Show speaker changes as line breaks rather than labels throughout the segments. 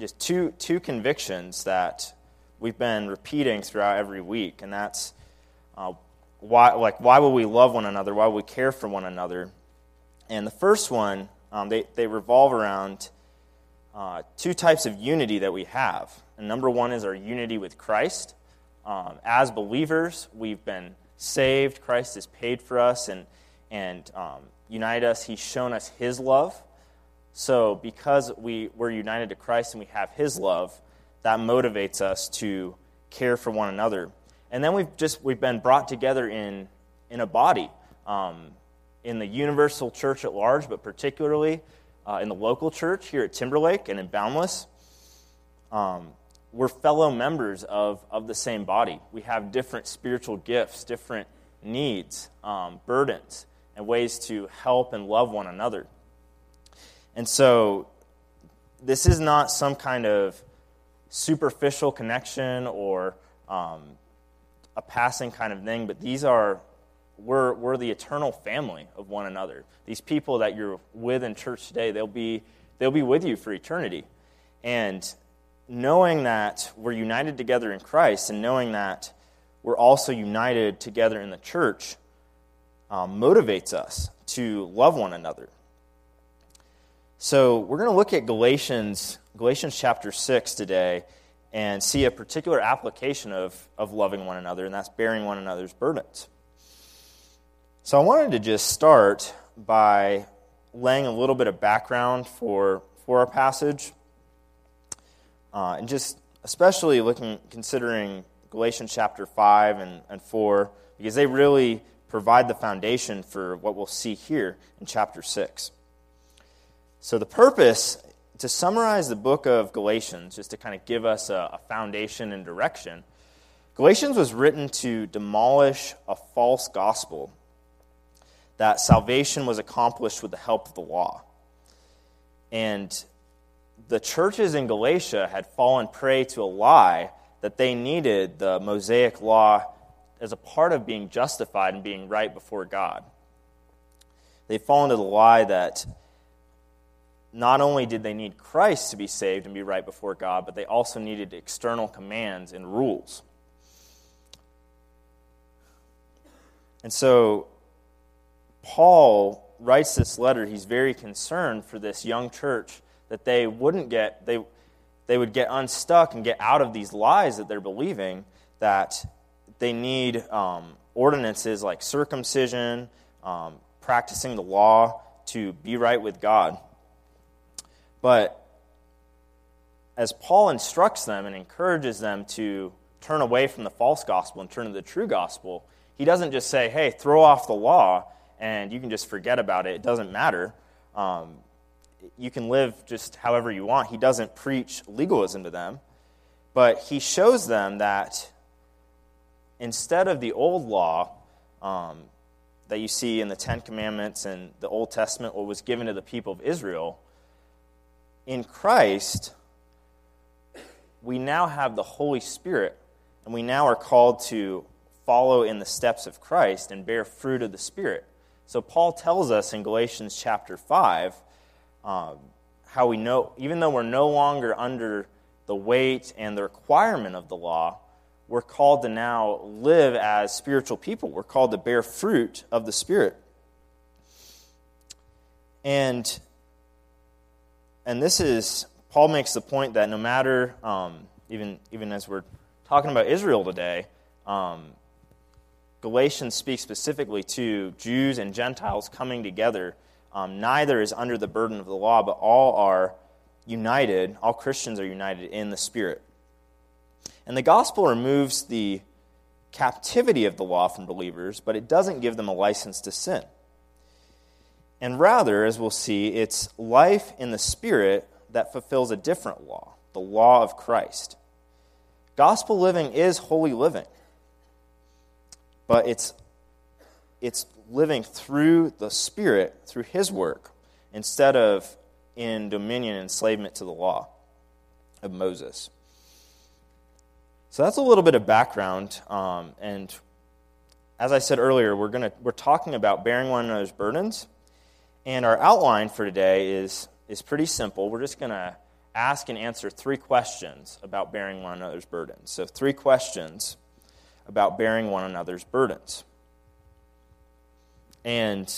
just two, two convictions that we've been repeating throughout every week, and that's uh, why, like, why will we love one another? Why will we care for one another? And the first one, um, they, they revolve around uh, two types of unity that we have. And number one is our unity with Christ. Um, as believers, we've been saved. Christ has paid for us and, and um, united us. He's shown us His love. So, because we, we're united to Christ and we have His love, that motivates us to care for one another. And then we've just we've been brought together in, in a body, um, in the universal church at large, but particularly uh, in the local church here at Timberlake and in Boundless. Um, we're fellow members of, of the same body. We have different spiritual gifts, different needs, um, burdens, and ways to help and love one another. And so, this is not some kind of superficial connection or um, a passing kind of thing, but these are, we're, we're the eternal family of one another. These people that you're with in church today, they'll be, they'll be with you for eternity. And knowing that we're united together in Christ and knowing that we're also united together in the church um, motivates us to love one another. So we're going to look at Galatians, Galatians chapter 6 today and see a particular application of, of loving one another, and that's bearing one another's burdens. So I wanted to just start by laying a little bit of background for, for our passage, uh, and just especially looking, considering Galatians chapter 5 and, and 4, because they really provide the foundation for what we'll see here in chapter 6. So, the purpose, to summarize the book of Galatians, just to kind of give us a, a foundation and direction, Galatians was written to demolish a false gospel that salvation was accomplished with the help of the law. And the churches in Galatia had fallen prey to a lie that they needed the Mosaic law as a part of being justified and being right before God. They fall into the lie that not only did they need Christ to be saved and be right before God, but they also needed external commands and rules. And so, Paul writes this letter. He's very concerned for this young church that they wouldn't get, they, they would get unstuck and get out of these lies that they're believing, that they need um, ordinances like circumcision, um, practicing the law to be right with God. But as Paul instructs them and encourages them to turn away from the false gospel and turn to the true gospel, he doesn't just say, hey, throw off the law and you can just forget about it. It doesn't matter. Um, you can live just however you want. He doesn't preach legalism to them, but he shows them that instead of the old law um, that you see in the Ten Commandments and the Old Testament, what was given to the people of Israel, in Christ, we now have the Holy Spirit, and we now are called to follow in the steps of Christ and bear fruit of the Spirit. So, Paul tells us in Galatians chapter 5 um, how we know, even though we're no longer under the weight and the requirement of the law, we're called to now live as spiritual people. We're called to bear fruit of the Spirit. And and this is, Paul makes the point that no matter, um, even, even as we're talking about Israel today, um, Galatians speaks specifically to Jews and Gentiles coming together. Um, neither is under the burden of the law, but all are united, all Christians are united in the Spirit. And the gospel removes the captivity of the law from believers, but it doesn't give them a license to sin. And rather, as we'll see, it's life in the Spirit that fulfills a different law, the law of Christ. Gospel living is holy living, but it's, it's living through the Spirit, through His work, instead of in dominion and enslavement to the law of Moses. So that's a little bit of background. Um, and as I said earlier, we're, gonna, we're talking about bearing one another's burdens and our outline for today is, is pretty simple. We're just going to ask and answer three questions about bearing one another's burdens. So, three questions about bearing one another's burdens. And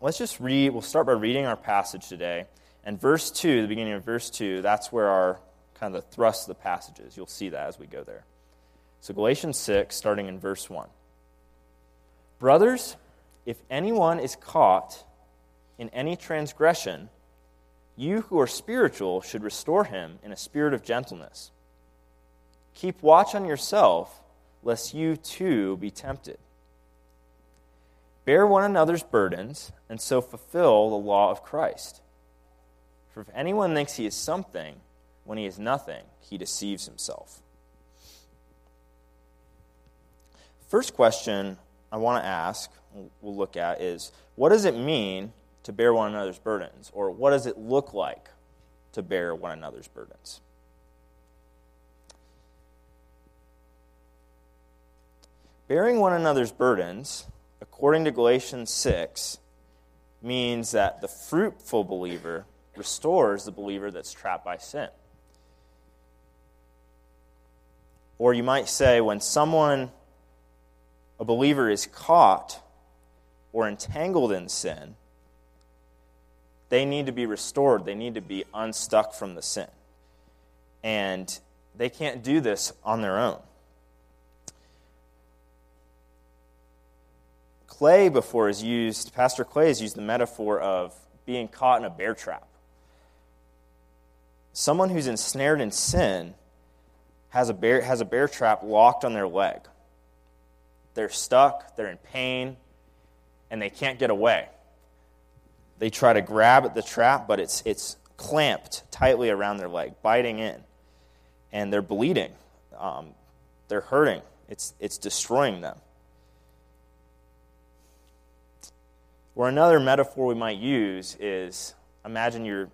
let's just read, we'll start by reading our passage today. And verse 2, the beginning of verse 2, that's where our kind of the thrust of the passage is. You'll see that as we go there. So, Galatians 6, starting in verse 1. Brothers, if anyone is caught in any transgression, you who are spiritual should restore him in a spirit of gentleness. Keep watch on yourself, lest you too be tempted. Bear one another's burdens, and so fulfill the law of Christ. For if anyone thinks he is something when he is nothing, he deceives himself. First question I want to ask, we'll look at, is what does it mean to bear one another's burdens? Or what does it look like to bear one another's burdens? Bearing one another's burdens, according to Galatians 6, means that the fruitful believer restores the believer that's trapped by sin. Or you might say, when someone, a believer, is caught or entangled in sin, they need to be restored. They need to be unstuck from the sin. And they can't do this on their own. Clay before is used, Pastor Clay has used the metaphor of being caught in a bear trap. Someone who's ensnared in sin has a bear, has a bear trap locked on their leg. They're stuck, they're in pain, and they can't get away. They try to grab at the trap, but it's, it's clamped tightly around their leg, biting in. And they're bleeding. Um, they're hurting. It's, it's destroying them. Or another metaphor we might use is imagine you're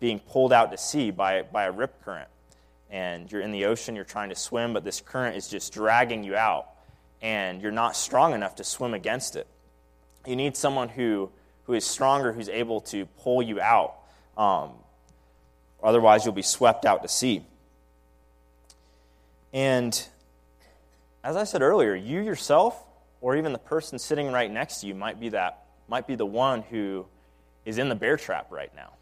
being pulled out to sea by, by a rip current. And you're in the ocean, you're trying to swim, but this current is just dragging you out. And you're not strong enough to swim against it. You need someone who who is stronger, who's able to pull you out. Um, otherwise, you'll be swept out to sea. And as I said earlier, you yourself, or even the person sitting right next to you, might be that might be the one who is in the bear trap right now.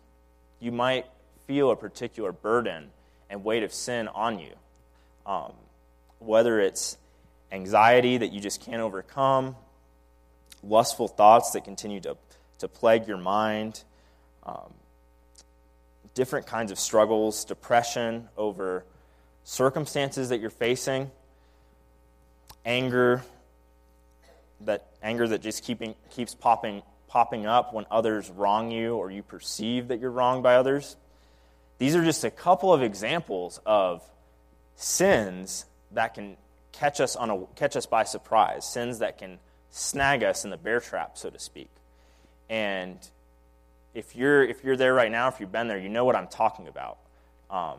You might feel a particular burden and weight of sin on you. Um, whether it's anxiety that you just can't overcome, lustful thoughts that continue to to plague your mind, um, different kinds of struggles, depression over circumstances that you're facing, anger that anger that just keeping, keeps popping popping up when others wrong you or you perceive that you're wronged by others. These are just a couple of examples of sins that can catch us on a catch us by surprise, sins that can snag us in the bear trap, so to speak. And if you're, if you're there right now, if you've been there, you know what I'm talking about. Um,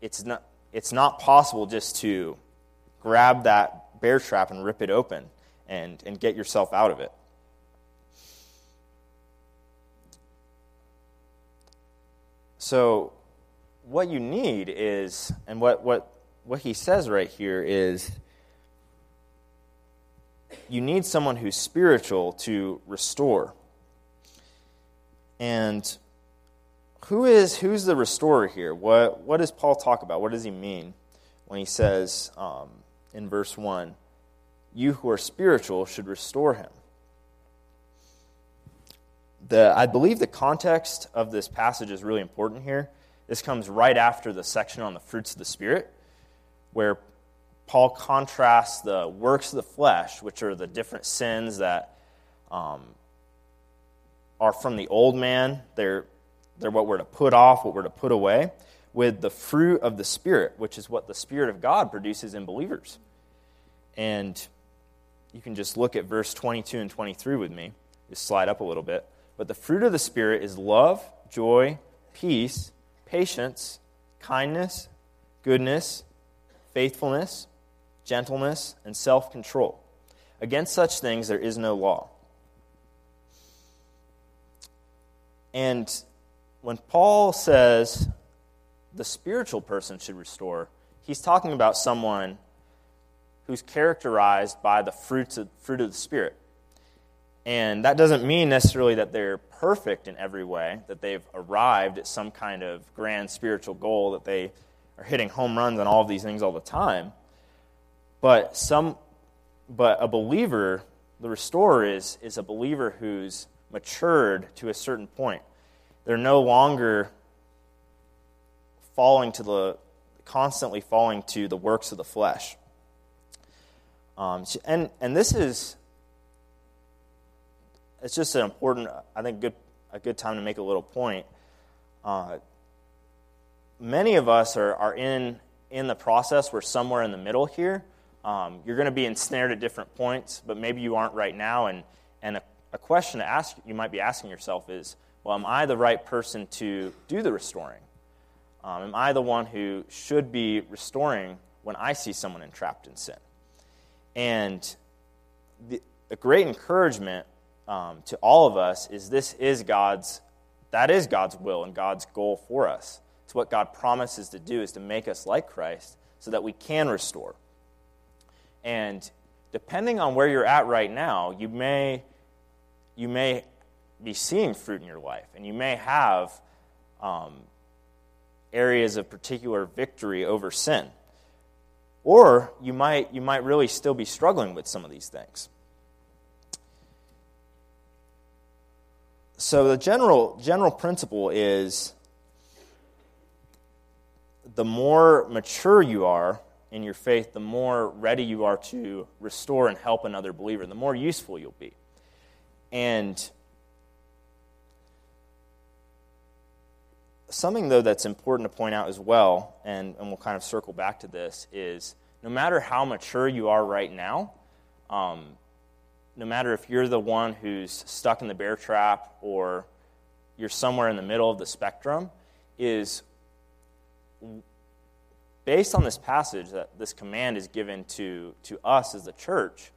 it's, not, it's not possible just to grab that bear trap and rip it open and, and get yourself out of it. So, what you need is, and what, what, what he says right here is you need someone who's spiritual to restore. And who is who's the restorer here? What what does Paul talk about? What does he mean when he says um, in verse one, "You who are spiritual should restore him"? The I believe the context of this passage is really important here. This comes right after the section on the fruits of the spirit, where Paul contrasts the works of the flesh, which are the different sins that um, are from the old man, they're, they're what we're to put off, what we're to put away, with the fruit of the Spirit, which is what the Spirit of God produces in believers. And you can just look at verse 22 and 23 with me, just slide up a little bit. But the fruit of the Spirit is love, joy, peace, patience, kindness, goodness, faithfulness gentleness, and self control. Against such things there is no law. And when Paul says the spiritual person should restore, he's talking about someone who's characterized by the fruits of, fruit of the Spirit. And that doesn't mean necessarily that they're perfect in every way, that they've arrived at some kind of grand spiritual goal, that they are hitting home runs on all of these things all the time. But some but a believer, the restorer is, is a believer who's matured to a certain point. They're no longer falling to the constantly falling to the works of the flesh. Um, and and this is it's just an important, I think, good a good time to make a little point. Uh, many of us are, are in in the process. We're somewhere in the middle here. Um, you're going to be ensnared at different points, but maybe you aren't right now. And and a, a question to ask you might be asking yourself is, well, am I the right person to do the restoring? Um, am I the one who should be restoring when I see someone entrapped in sin? And the, a great encouragement um, to all of us is this is God's, that is God's will and God's goal for us. It's what God promises to do is to make us like Christ so that we can restore. And depending on where you're at right now, you may, you may be seeing fruit in your life, and you may have um, areas of particular victory over sin. Or you might, you might really still be struggling with some of these things. So the general, general principle is the more mature you are in your faith, the more ready you are to restore and help another believer, the more useful you'll be. And something, though, that's important to point out as well, and, and we'll kind of circle back to this, is no matter how mature you are right now, um, no matter if you're the one who's stuck in the bear trap or you're somewhere in the middle of the spectrum, is based on this passage that this command is given to, to us as the church,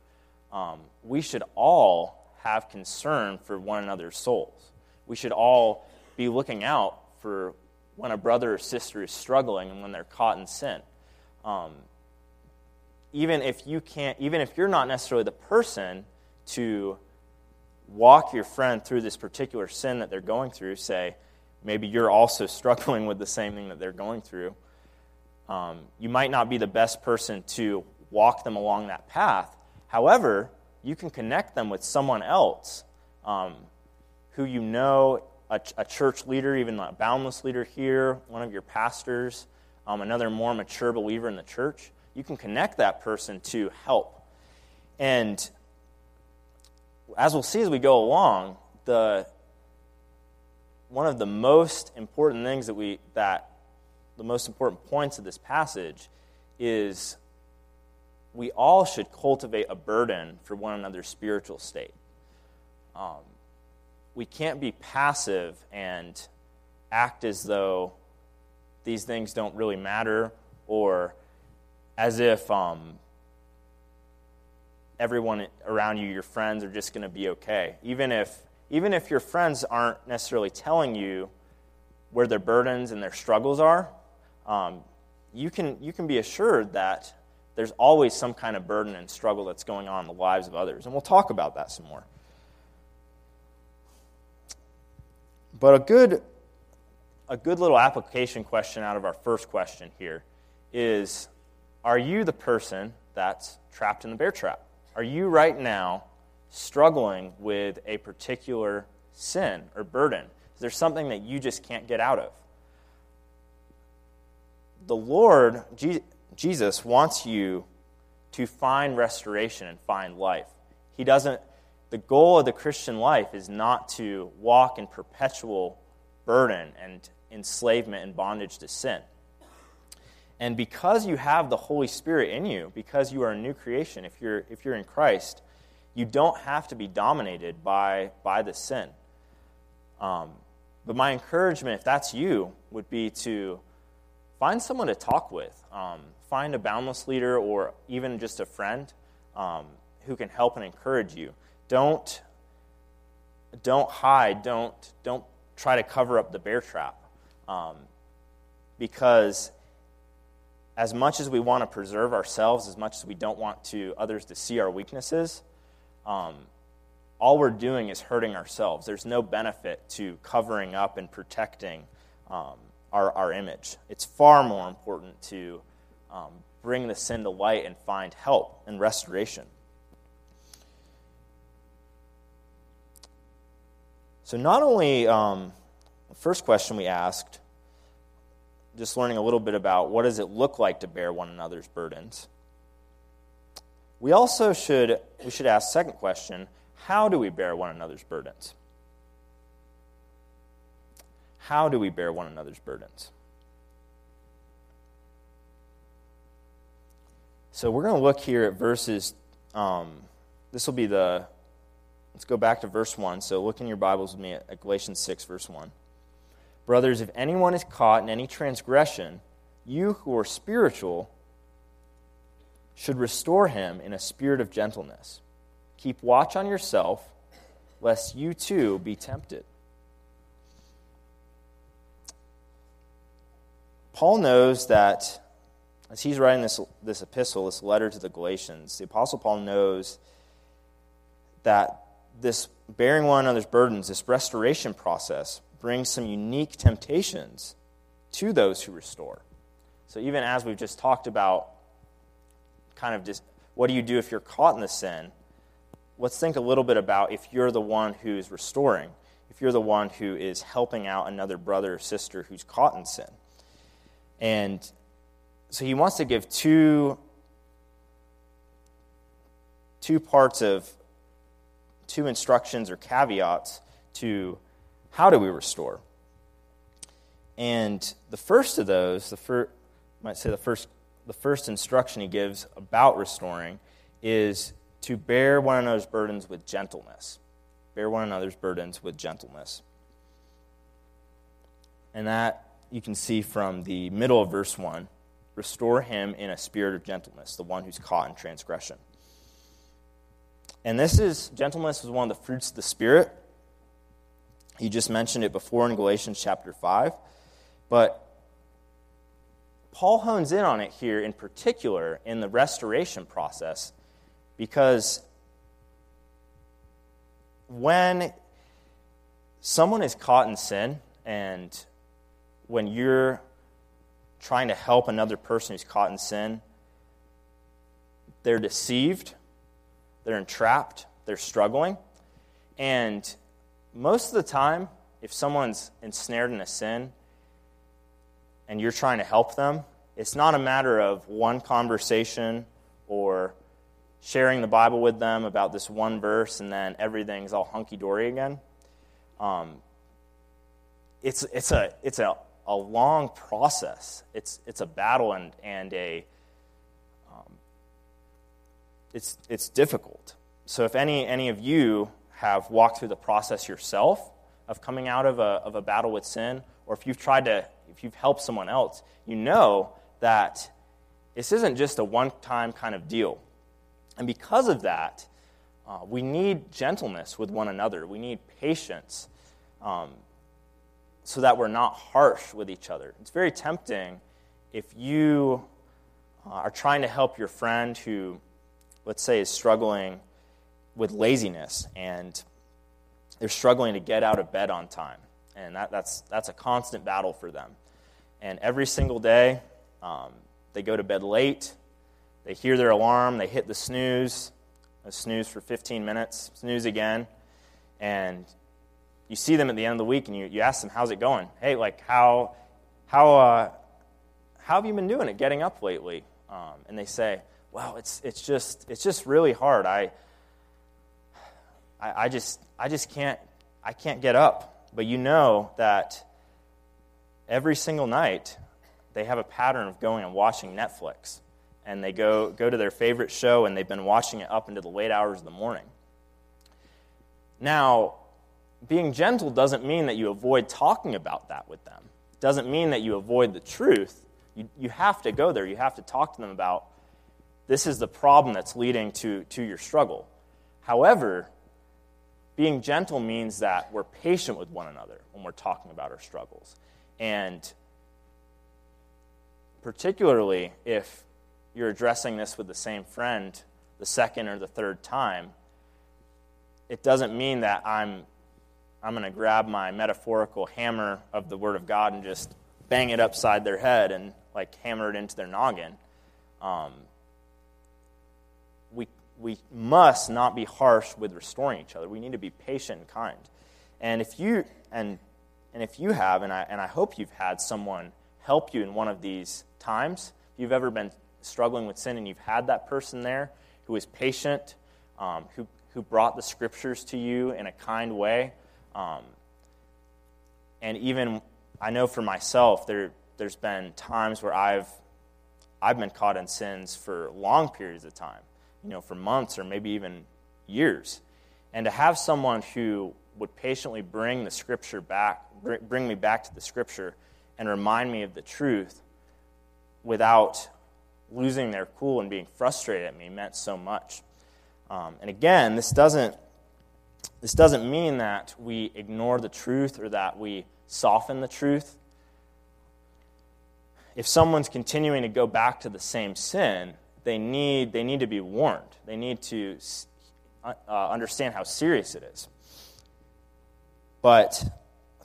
um, we should all have concern for one another's souls. We should all be looking out for when a brother or sister is struggling and when they're caught in sin. Um, even if you can't, even if you're not necessarily the person to walk your friend through this particular sin that they're going through, say, maybe you're also struggling with the same thing that they're going through. Um, you might not be the best person to walk them along that path. However, you can connect them with someone else um, who you know a, a, church leader, even a boundless leader here, one of your pastors, um, another more mature believer in the church, you can connect that person to help. And as we'll see as we go along, the one of the most important things that we that the most important points of this passage is we all should cultivate a burden for one another's spiritual state. Um, we can't be passive and act as though these things don't really matter or as if um, everyone around you, your friends, are just going to be okay. Even if, even if your friends aren't necessarily telling you where their burdens and their struggles are, um, you, can, you can be assured that there's always some kind of burden and struggle that's going on in the lives of others. And we'll talk about that some more. But a good, a good little application question out of our first question here is Are you the person that's trapped in the bear trap? Are you right now struggling with a particular sin or burden? Is there something that you just can't get out of? The Lord, Jesus, wants you to find restoration and find life. He doesn't the goal of the Christian life is not to walk in perpetual burden and enslavement and bondage to sin. And because you have the Holy Spirit in you, because you are a new creation, if you're, if you're in Christ, you don't have to be dominated by, by the sin. Um, but my encouragement, if that's you, would be to find someone to talk with. Um, find a boundless leader or even just a friend um, who can help and encourage you. Don't, don't hide. Don't, don't try to cover up the bear trap. Um, because as much as we want to preserve ourselves, as much as we don't want to others to see our weaknesses, um, all we're doing is hurting ourselves. There's no benefit to covering up and protecting um, our, our image. It's far more important to um, bring the sin to light and find help and restoration. So, not only um, the first question we asked, just learning a little bit about what does it look like to bear one another's burdens. We also should we should ask second question, how do we bear one another's burdens? How do we bear one another's burdens? So we're going to look here at verses. Um, this will be the. Let's go back to verse 1. So look in your Bibles with me at, at Galatians 6, verse 1. Brothers, if anyone is caught in any transgression, you who are spiritual should restore him in a spirit of gentleness. Keep watch on yourself, lest you too be tempted. Paul knows that as he's writing this, this epistle, this letter to the Galatians, the Apostle Paul knows that this bearing one another's burdens, this restoration process, brings some unique temptations to those who restore. So, even as we've just talked about, kind of just what do you do if you're caught in the sin, let's think a little bit about if you're the one who's restoring, if you're the one who is helping out another brother or sister who's caught in sin. And so he wants to give two, two parts of two instructions or caveats to how do we restore? And the first of those, the first, might say the first, the first instruction he gives about restoring is to bear one another's burdens with gentleness. Bear one another's burdens with gentleness. And that you can see from the middle of verse 1 restore him in a spirit of gentleness, the one who's caught in transgression. And this is, gentleness is one of the fruits of the Spirit. He just mentioned it before in Galatians chapter 5. But Paul hones in on it here in particular in the restoration process because when someone is caught in sin and when you're trying to help another person who's caught in sin, they're deceived, they're entrapped, they're struggling. And most of the time, if someone's ensnared in a sin and you're trying to help them, it's not a matter of one conversation or sharing the Bible with them about this one verse and then everything's all hunky dory again. Um, it's, it's, a, it's a, a long process. It's, it's a battle and, and a, um, it's, it's difficult. So if any, any of you have walked through the process yourself of coming out of a, of a battle with sin, or if you've tried to, if you've helped someone else, you know that this isn't just a one time kind of deal. And because of that, uh, we need gentleness with one another. We need patience um, so that we're not harsh with each other. It's very tempting if you uh, are trying to help your friend who, let's say, is struggling with laziness and they're struggling to get out of bed on time. And that, that's, that's a constant battle for them. And every single day, um, they go to bed late, they hear their alarm, they hit the snooze, snooze for 15 minutes, snooze again, and you see them at the end of the week and you, you ask them, How's it going? Hey, like, how, how, uh, how have you been doing it getting up lately? Um, and they say, Well, it's, it's, just, it's just really hard. I, I, I, just, I just can't, I can't get up. But you know that every single night they have a pattern of going and watching Netflix. And they go, go to their favorite show and they've been watching it up into the late hours of the morning. Now, being gentle doesn't mean that you avoid talking about that with them. It doesn't mean that you avoid the truth. You, you have to go there. You have to talk to them about this is the problem that's leading to, to your struggle. However, being gentle means that we're patient with one another when we're talking about our struggles. And particularly if you're addressing this with the same friend the second or the third time, it doesn't mean that I'm, I'm going to grab my metaphorical hammer of the Word of God and just bang it upside their head and like hammer it into their noggin. Um, we, we must not be harsh with restoring each other. We need to be patient and kind. And if you and and if you have, and I and I hope you've had someone help you in one of these times, if you've ever been struggling with sin and you've had that person there who is patient, um, who who brought the scriptures to you in a kind way, um, and even I know for myself there there's been times where I've I've been caught in sins for long periods of time, you know, for months or maybe even years. And to have someone who would patiently bring the scripture back, bring me back to the scripture and remind me of the truth without losing their cool and being frustrated at me meant so much. Um, and again, this doesn't, this doesn't mean that we ignore the truth or that we soften the truth if someone's continuing to go back to the same sin, they need, they need to be warned. They need to uh, understand how serious it is. But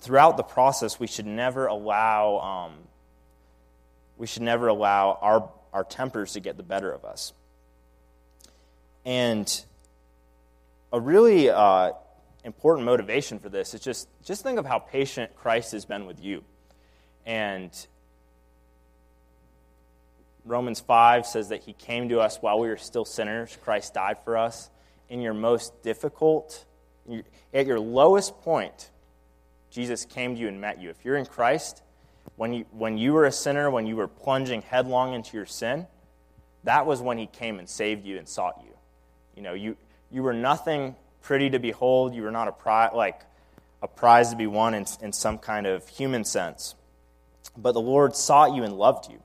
throughout the process, we should never allow, um, we should never allow our, our tempers to get the better of us. And a really uh, important motivation for this is just, just think of how patient Christ has been with you. And Romans 5 says that he came to us while we were still sinners. Christ died for us. In your most difficult, at your lowest point, Jesus came to you and met you. If you're in Christ, when you, when you were a sinner, when you were plunging headlong into your sin, that was when he came and saved you and sought you. You know, you, you were nothing pretty to behold. You were not a prize, like a prize to be won in, in some kind of human sense. But the Lord sought you and loved you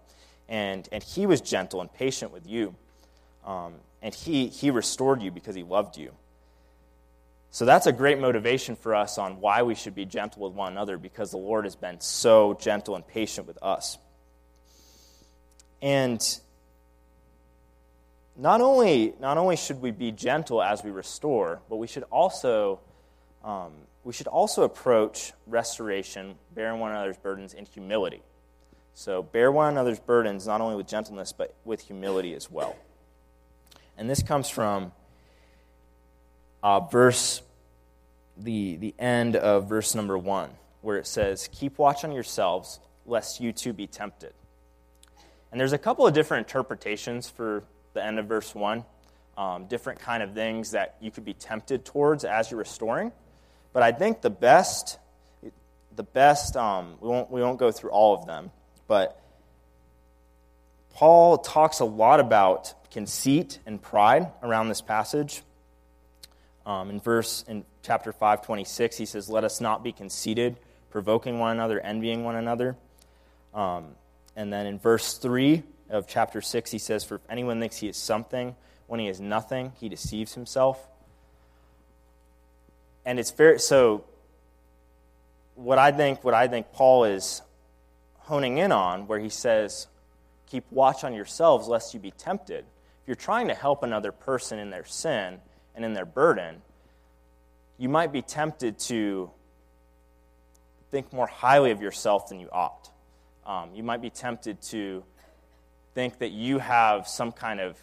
and, and he was gentle and patient with you. Um, and he, he restored you because he loved you. So that's a great motivation for us on why we should be gentle with one another because the Lord has been so gentle and patient with us. And not only, not only should we be gentle as we restore, but we should also, um, we should also approach restoration, bearing one another's burdens in humility. So bear one another's burdens, not only with gentleness, but with humility as well. And this comes from uh, verse, the, the end of verse number one, where it says, Keep watch on yourselves, lest you too be tempted. And there's a couple of different interpretations for the end of verse one, um, different kind of things that you could be tempted towards as you're restoring. But I think the best, the best, um, we, won't, we won't go through all of them, but Paul talks a lot about conceit and pride around this passage. Um, in verse in chapter 5 26 he says let us not be conceited provoking one another envying one another um, and then in verse 3 of chapter 6 he says for if anyone thinks he is something when he is nothing he deceives himself and it's fair so what i think what i think paul is honing in on, where he says, Keep watch on yourselves lest you be tempted. If you're trying to help another person in their sin and in their burden, you might be tempted to think more highly of yourself than you ought. Um, you might be tempted to think that you have some kind of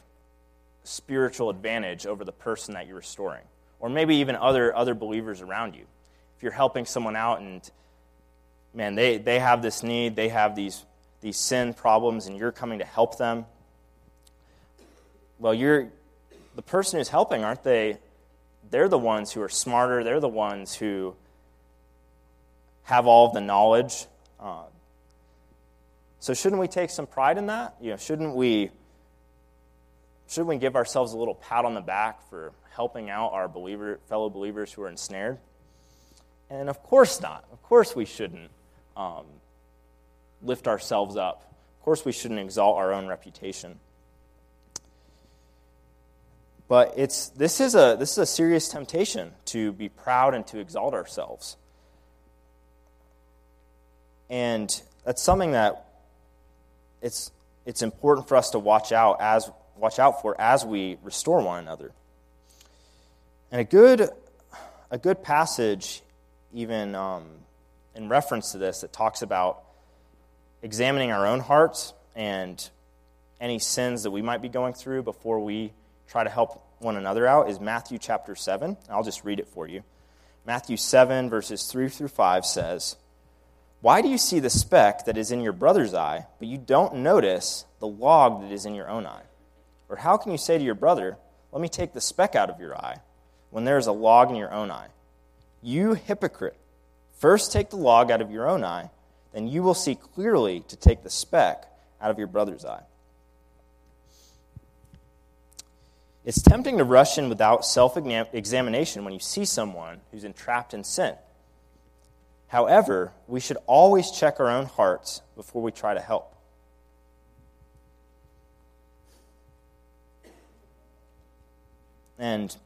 spiritual advantage over the person that you're restoring, or maybe even other, other believers around you. If you're helping someone out and man, they, they have this need, they have these, these sin problems, and you're coming to help them. Well, you're the person who's helping, aren't they? They're the ones who are smarter, they're the ones who have all of the knowledge. Uh, so shouldn't we take some pride in that? You know, shouldn't we shouldn't we give ourselves a little pat on the back for helping out our believer, fellow believers who are ensnared? And of course not. Of course we shouldn't um, lift ourselves up. Of course, we shouldn't exalt our own reputation. but it's, this, is a, this is a serious temptation to be proud and to exalt ourselves. And that's something that it's, it's important for us to watch out, as, watch out for as we restore one another. And a good, a good passage, even um, in reference to this, that talks about examining our own hearts and any sins that we might be going through before we try to help one another out is Matthew chapter 7. I'll just read it for you. Matthew 7, verses 3 through 5 says, Why do you see the speck that is in your brother's eye, but you don't notice the log that is in your own eye? Or how can you say to your brother, Let me take the speck out of your eye, when there is a log in your own eye? You hypocrite! First take the log out of your own eye, then you will see clearly to take the speck out of your brother's eye. It's tempting to rush in without self examination when you see someone who's entrapped in sin. However, we should always check our own hearts before we try to help. And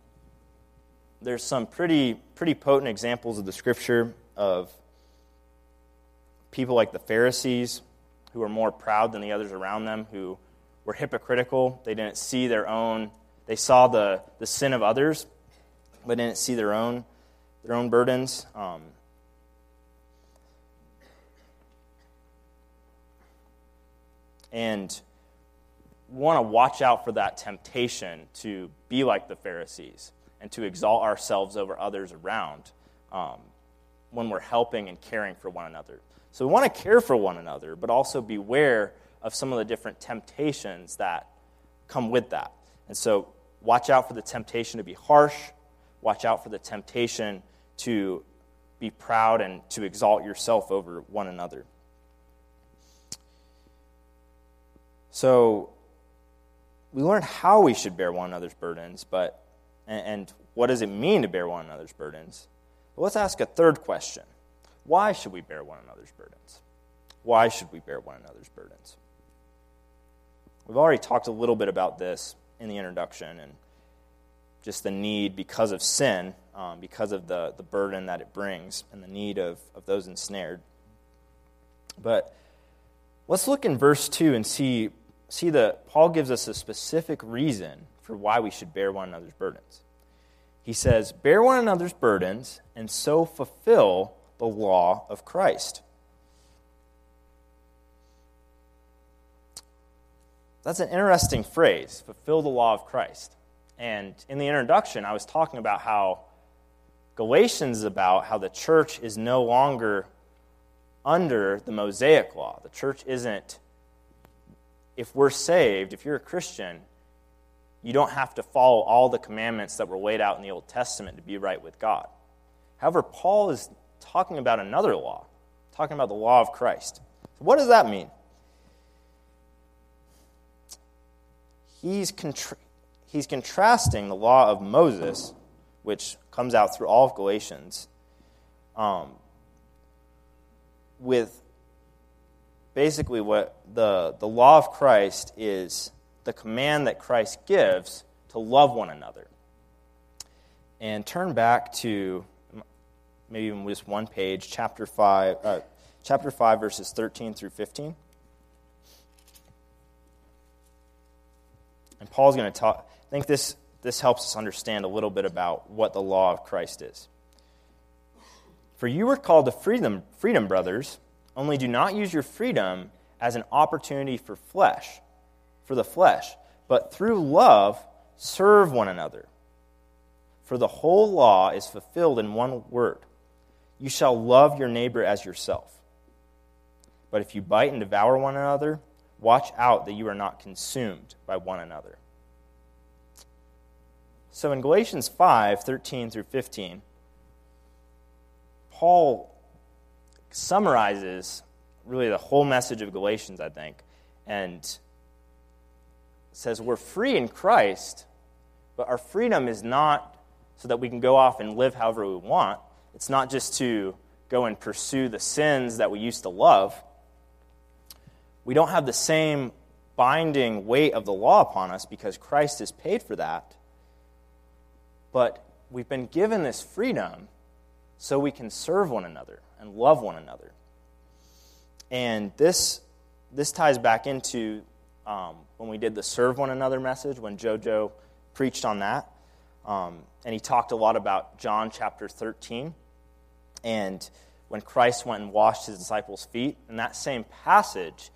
there's some pretty, pretty potent examples of the scripture of people like the Pharisees who were more proud than the others around them, who were hypocritical. They didn't see their own they saw the, the sin of others, but didn't see their own, their own burdens. Um, and want to watch out for that temptation to be like the Pharisees and to exalt ourselves over others around um, when we're helping and caring for one another. So we want to care for one another, but also beware of some of the different temptations that come with that. And so Watch out for the temptation to be harsh. Watch out for the temptation to be proud and to exalt yourself over one another. So, we learn how we should bear one another's burdens, but and, what does it mean to bear one another's burdens? But let's ask a third question. Why should we bear one another's burdens? Why should we bear one another's burdens? We've already talked a little bit about this in the introduction and just the need because of sin, um, because of the, the burden that it brings, and the need of, of those ensnared. But let's look in verse 2 and see, see that Paul gives us a specific reason for why we should bear one another's burdens. He says, Bear one another's burdens and so fulfill the law of Christ. That's an interesting phrase, fulfill the law of Christ. And in the introduction, I was talking about how Galatians is about how the church is no longer under the Mosaic law. The church isn't, if we're saved, if you're a Christian, you don't have to follow all the commandments that were laid out in the Old Testament to be right with God. However, Paul is talking about another law, talking about the law of Christ. So what does that mean? he's, contra- he's contrasting the law of Moses, which comes out through all of Galatians, um, with basically what the, the law of Christ is the command that Christ gives to love one another. And turn back to maybe even just one page, chapter 5, uh, chapter 5 verses 13 through 15. And Paul's going to talk, I think this, this helps us understand a little bit about what the law of Christ is. For you were called to freedom, freedom, brothers, only do not use your freedom as an opportunity for flesh, for the flesh, but through love serve one another. For the whole law is fulfilled in one word You shall love your neighbor as yourself. But if you bite and devour one another, Watch out that you are not consumed by one another. So in Galatians 5 13 through 15, Paul summarizes really the whole message of Galatians, I think, and says we're free in Christ, but our freedom is not so that we can go off and live however we want. It's not just to go and pursue the sins that we used to love we don't have the same binding weight of the law upon us because Christ has paid for that. but we've been given this freedom so we can serve one another and love one another. And this, this ties back into um, when we did the serve one another message, when JoJo preached on that. Um, and he talked a lot about John chapter 13 and when Christ went and washed his disciples' feet. In that same passage,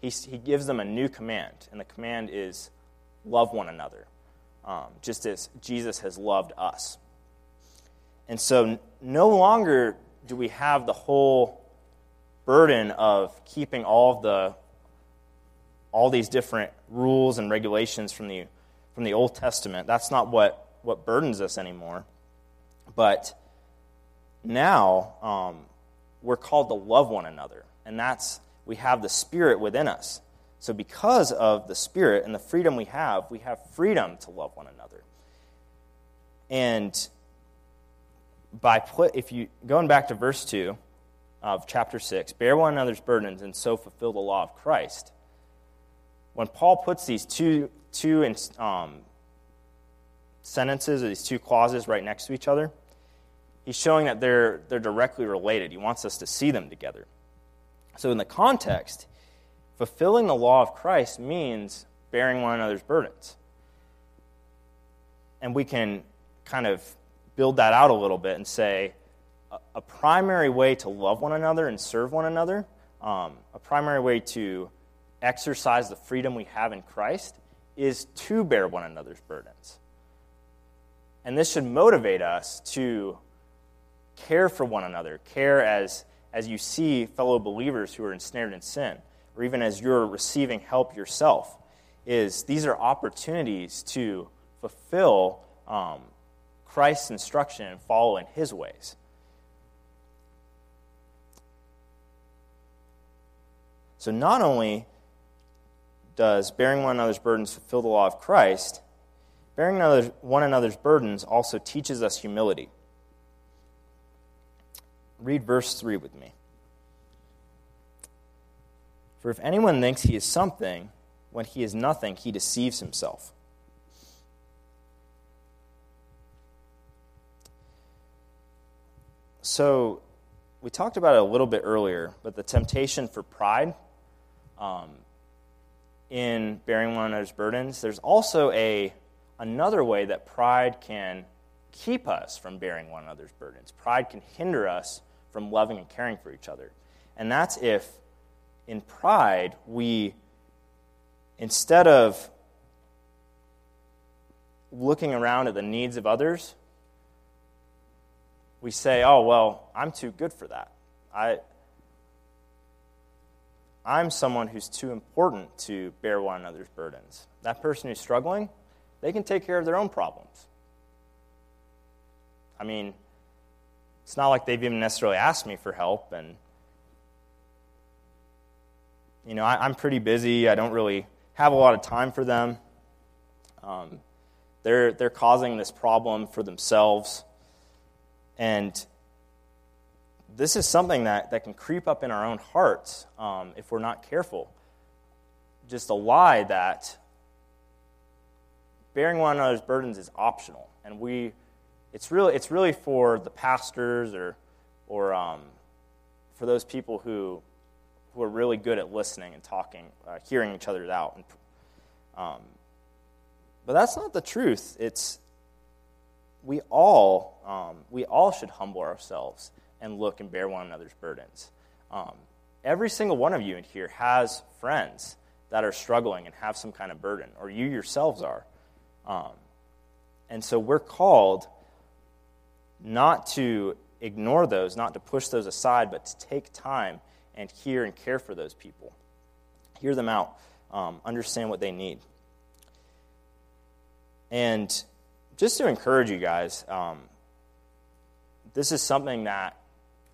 he, he gives them a new command. And the command is love one another, um, just as Jesus has loved us. And so no longer do we have the whole burden of keeping all of the all these different rules and regulations from the from the Old Testament. That's not what what burdens us anymore. But now um, we're called to love one another, and that's we have the Spirit within us. So because of the Spirit and the freedom we have, we have freedom to love one another. And by put, if you going back to verse two of chapter six, bear one another's burdens and so fulfill the law of Christ. When Paul puts these two two um, sentences or these two clauses right next to each other, he's showing that they're they're directly related. He wants us to see them together. So in the context, fulfilling the law of Christ means bearing one another's burdens. And we can kind of build that out a little bit and say a, primary way to love one another and serve one another, um, a primary way to exercise the freedom we have in Christ is to bear one another's burdens. And this should motivate us to care for one another, care as, as you see fellow believers who are ensnared in sin, or even as you're receiving help yourself, is these are opportunities to fulfill um, Christ's instruction and follow in his ways. So, not only does bearing one another's burdens fulfill the law of Christ, bearing one another's burdens also teaches us humility. Read verse 3 with me. For if anyone thinks he is something when he is nothing, he deceives himself. So, we talked about it a little bit earlier, but the temptation for pride um, in bearing one another's burdens, there's also a, another way that pride can keep us from bearing one another's burdens. Pride can hinder us from loving and caring for each other. And that's if, in pride, we, instead of looking around at the needs of others, we say, oh, well, I'm too good for that. I, I'm someone who's too important to bear one another's burdens. That person who's struggling, they can take care of their own problems. I mean, it's not like they've even necessarily asked me for help, and you know, I, am pretty busy. I don't really have a lot of time for them. Um, they're they're causing this problem for themselves. And this is something that, that can creep up in our own hearts um, if we're not careful. Just a lie that bearing one another's burdens is optional. And we, it's really, it's really for the pastors or, or um, for those people who, who are really good at listening and talking, uh, hearing each other out. And, um, but that's not the truth. It's, we all, um, we all should humble ourselves and look and bear one another's burdens. Um, every single one of you in here has friends that are struggling and have some kind of burden, or you yourselves are. Um, and so we're called not to ignore those, not to push those aside, but to take time and hear and care for those people. Hear them out, um, understand what they need. And just to encourage you guys, um, this is something that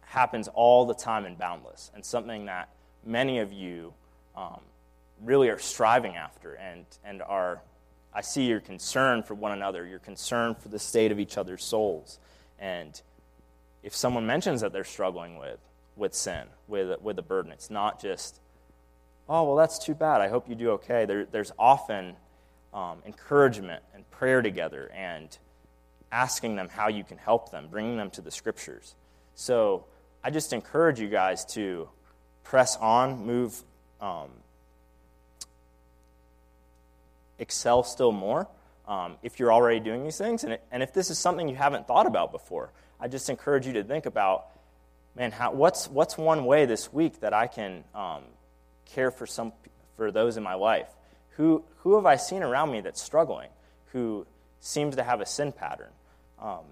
happens all the time in Boundless, and something that many of you um, really are striving after and, and are. I see your concern for one another, your concern for the state of each other's souls. And if someone mentions that they're struggling with, with sin, with, with a burden, it's not just, oh, well, that's too bad. I hope you do okay. There, there's often um, encouragement and prayer together and asking them how you can help them, bringing them to the scriptures. So I just encourage you guys to press on, move, um, excel still more um, if you're already doing these things. And, it, and if this is something you haven't thought about before, I just encourage you to think about man, how, what's, what's one way this week that I can um, care for, some, for those in my life? Who, who have I seen around me that's struggling, who seems to have a sin pattern? Um,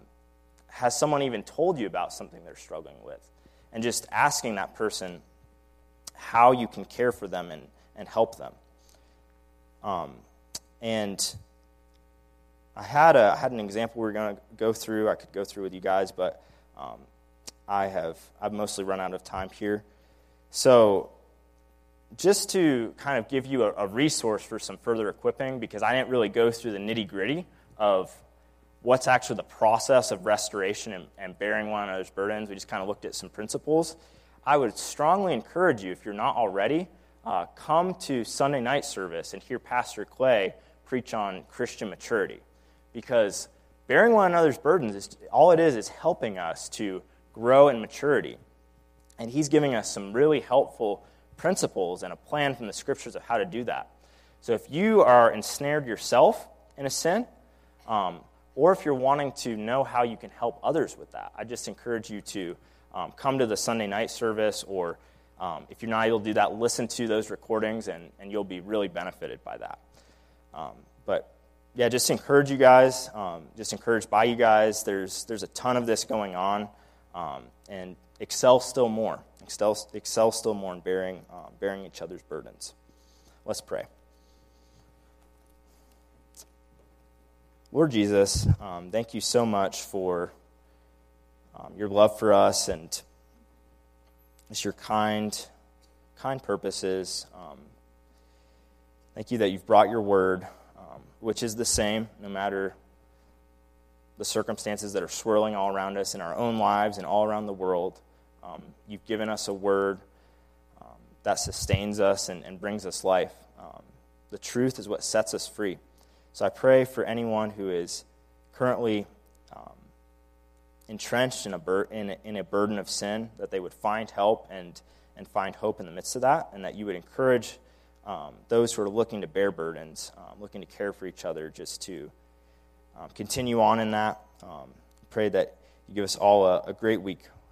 has someone even told you about something they're struggling with? And just asking that person how you can care for them and, and help them. Um, and I had, a, I had an example we were going to go through. I could go through with you guys, but um, I have I've mostly run out of time here. So, just to kind of give you a, a resource for some further equipping, because I didn't really go through the nitty gritty of what's actually the process of restoration and, and bearing one another's burdens. We just kind of looked at some principles. I would strongly encourage you, if you're not already, uh, come to Sunday night service and hear Pastor Clay preach on Christian maturity. Because bearing one another's burdens, is, all it is is helping us to grow in maturity. And he's giving us some really helpful principles and a plan from the scriptures of how to do that. So if you are ensnared yourself in a sin, um, or if you're wanting to know how you can help others with that, I just encourage you to um, come to the Sunday night service, or um, if you're not able to do that, listen to those recordings, and, and you'll be really benefited by that. Um, but yeah, just encourage you guys, um, just encouraged by you guys. There's, there's a ton of this going on um, and excel still more. Excel, excel still more in bearing, uh, bearing each other's burdens. Let's pray. Lord Jesus, um, thank you so much for um, your love for us and it's your kind, kind purposes. Um, thank you that you've brought your word, um, which is the same no matter the circumstances that are swirling all around us in our own lives and all around the world. Um, you've given us a word um, that sustains us and, and brings us life. Um, the truth is what sets us free. So I pray for anyone who is currently um, entrenched in a, bur- in, a, in a burden of sin, that they would find help and, and find hope in the midst of that, and that you would encourage um, those who are looking to bear burdens, um, looking to care for each other, just to continue on in that. Pray that you give us all a, a great week.